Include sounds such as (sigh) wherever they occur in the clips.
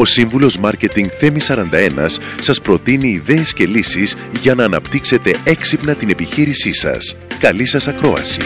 Ο σύμβουλος Μάρκετινγκ Θέμη 41 σας προτείνει ιδέες και λύσεις για να αναπτύξετε έξυπνα την επιχείρησή σας. Καλή σας ακρόαση!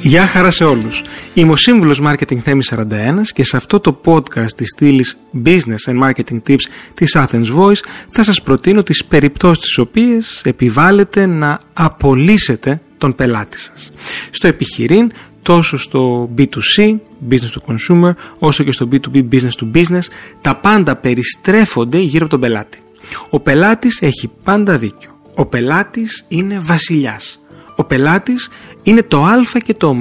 Γεια χαρά σε όλους. Είμαι ο σύμβουλος Marketing Θέμη 41 και σε αυτό το podcast της στήλης Business and Marketing Tips της Athens Voice θα σας προτείνω τις περιπτώσεις τις οποίες επιβάλλεται να απολύσετε τον πελάτη σας. Στο επιχειρήν τόσο στο B2C, business to consumer, όσο και στο B2B, business to business, τα πάντα περιστρέφονται γύρω από τον πελάτη. Ο πελάτης έχει πάντα δίκιο. Ο πελάτης είναι βασιλιάς. Ο πελάτης είναι το α και το ω,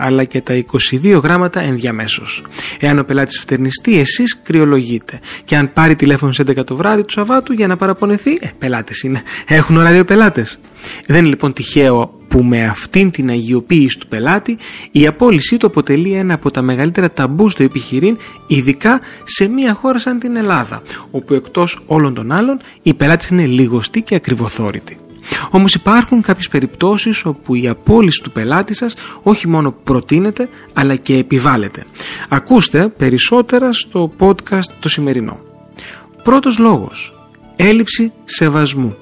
αλλά και τα 22 γράμματα ενδιαμέσως. Εάν ο πελάτης φτερνιστεί, εσείς κρυολογείτε. Και αν πάρει τηλέφωνο σε 11 το βράδυ του Σαββάτου για να παραπονεθεί, ε, πελάτες είναι. Έχουν ωράριο πελάτες. Δεν είναι λοιπόν τυχαίο που με αυτήν την αγιοποίηση του πελάτη η απόλυσή του αποτελεί ένα από τα μεγαλύτερα ταμπού στο επιχειρήν, ειδικά σε μια χώρα σαν την Ελλάδα, όπου εκτός όλων των άλλων οι πελάτες είναι λιγοστοί και ακριβοθόρητοι. Όμως υπάρχουν κάποιες περιπτώσεις όπου η απόλυση του πελάτη σας όχι μόνο προτείνεται αλλά και επιβάλλεται. Ακούστε περισσότερα στο podcast το σημερινό. Πρώτος λόγος. Έλλειψη σεβασμού.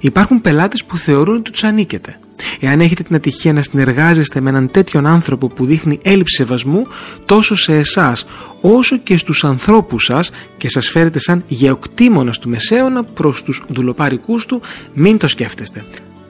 Υπάρχουν πελάτες που θεωρούν ότι τους ανήκετε. Εάν έχετε την ατυχία να συνεργάζεστε με έναν τέτοιον άνθρωπο που δείχνει έλλειψη σεβασμού τόσο σε εσάς όσο και στους ανθρώπους σας και σας φέρετε σαν γεωκτήμονας του μεσαίωνα προς τους δουλοπάρικούς του, μην το σκέφτεστε.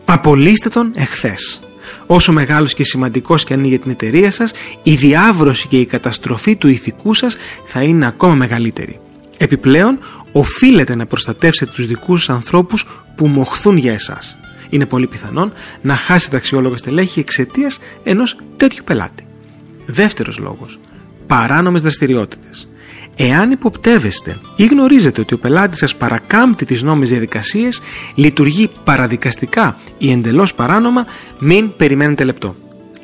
Απολύστε τον εχθές. Όσο μεγάλος και σημαντικός και αν είναι για την εταιρεία σας, η διάβρωση και η καταστροφή του ηθικού σας θα είναι ακόμα μεγαλύτερη. Επιπλέον, οφείλετε να προστατεύσετε τους δικούς σας ανθρώπους που μοχθούν για εσάς είναι πολύ πιθανόν να χάσει αξιόλογα στελέχη εξαιτίας ενός τέτοιου πελάτη. Δεύτερος λόγος. Παράνομες δραστηριότητες. Εάν υποπτεύεστε ή γνωρίζετε ότι ο πελάτης σας παρακάμπτει τις νόμε διαδικασίες, λειτουργεί παραδικαστικά ή εντελώς παράνομα, μην περιμένετε λεπτό.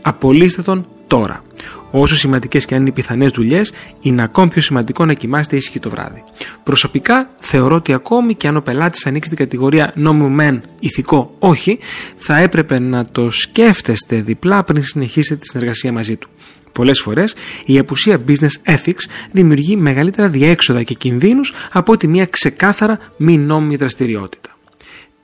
Απολύστε τον τώρα. Όσο σημαντικές και αν είναι οι πιθανές δουλειές, είναι ακόμη πιο σημαντικό να κοιμάστε ήσυχοι το βράδυ. Προσωπικά θεωρώ ότι ακόμη και αν ο πελάτης ανοίξει την κατηγορία νόμιμο μεν, ηθικό όχι, θα έπρεπε να το σκέφτεστε διπλά πριν συνεχίσετε τη συνεργασία μαζί του. Πολλές φορές η απουσία business ethics δημιουργεί μεγαλύτερα διέξοδα και κινδύνους από ότι μια ξεκάθαρα μη νόμιμη δραστηριότητα.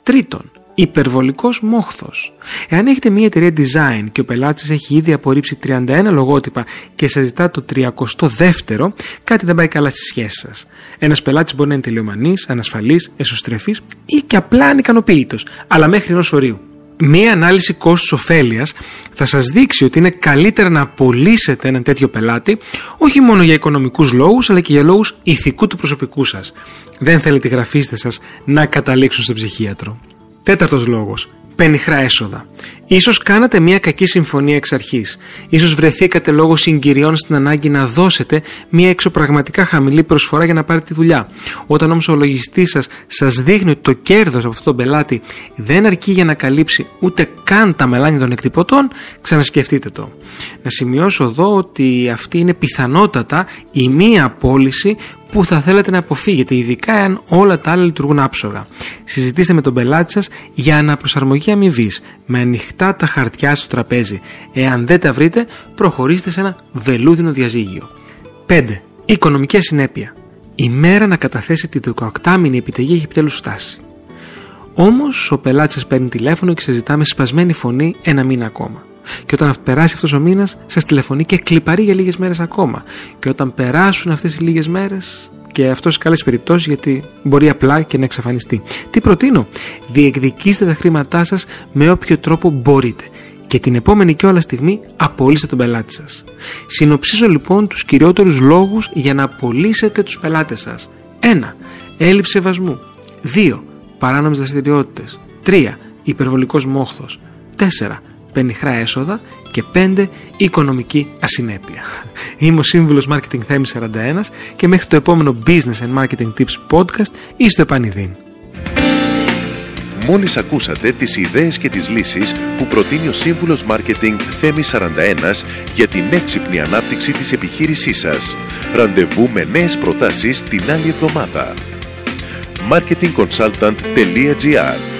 Τρίτον, υπερβολικός μόχθος. Εάν έχετε μια εταιρεία design και ο πελάτης έχει ήδη απορρίψει 31 λογότυπα και σας ζητά το 32ο, κάτι δεν πάει καλά στις σχέσεις σας. Ένας πελάτης μπορεί να είναι τελειομανής, ανασφαλής, εσωστρεφής ή και απλά ανικανοποιητός, αλλά μέχρι ενός ορίου. Μία ανάλυση κόστους ωφέλειας θα σας δείξει ότι είναι καλύτερα να απολύσετε έναν τέτοιο πελάτη, όχι μόνο για οικονομικούς λόγους, αλλά και για λόγους ηθικού του προσωπικού σας. Δεν θέλετε οι γραφίστες σας να καταλήξουν στον ψυχίατρο. Τέταρτος λόγος. Πενιχρά έσοδα. Ίσως κάνατε μια κακή συμφωνία εξ αρχής. Ίσως βρεθήκατε λόγω συγκυριών στην ανάγκη να δώσετε μια εξωπραγματικά χαμηλή προσφορά για να πάρετε τη δουλειά. Όταν όμως ο λογιστής σας σας δείχνει ότι το κέρδος από αυτόν τον πελάτη δεν αρκεί για να καλύψει ούτε καν τα μελάνια των εκτυπωτών, ξανασκεφτείτε το. Να σημειώσω εδώ ότι αυτή είναι πιθανότατα η μία πώληση που θα θέλετε να αποφύγετε, ειδικά αν όλα τα άλλα λειτουργούν άψογα. Συζητήστε με τον πελάτη σας για αναπροσαρμογή αμοιβής, με ανοιχτά τα χαρτιά στο τραπέζι. Εάν δεν τα βρείτε, προχωρήστε σε ένα βελούδινο διαζύγιο. 5. Οικονομική συνέπεια. Η μέρα να καταθέσει την 18μηνη επιταγή έχει επιτέλους φτάσει. Όμως ο πελάτης σας παίρνει τηλέφωνο και σας ζητά με σπασμένη φωνή ένα μήνα ακόμα. Και όταν περάσει αυτός ο μήνας, σας τηλεφωνεί και κλιπαρεί για λίγες μέρες ακόμα. Και όταν περάσουν αυτές οι λίγες μέρες, και αυτό σε καλές περιπτώσεις γιατί μπορεί απλά και να εξαφανιστεί. Τι προτείνω, διεκδικήστε τα χρήματά σας με όποιο τρόπο μπορείτε. Και την επόμενη και όλα στιγμή απολύστε τον πελάτη σας. Συνοψίζω λοιπόν τους κυριότερους λόγους για να απολύσετε τους πελάτες σας. 1. Έλλειψη σεβασμού. 2. Παράνομες δραστηριότητες. 3. Υπερβολικός μόχθος. 4 πενιχρά έσοδα και 5. Οικονομική ασυνέπεια. (laughs) Είμαι ο σύμβουλος Marketing Θέμη 41 και μέχρι το επόμενο Business and Marketing Tips podcast ή στο επανειδήν. Μόλις ακούσατε τις ιδέες και τις λύσεις που προτείνει ο σύμβουλος Marketing Θέμη 41 για την έξυπνη ανάπτυξη της επιχείρησής σας. Ραντεβού με νέες προτάσεις την άλλη εβδομάδα. marketingconsultant.gr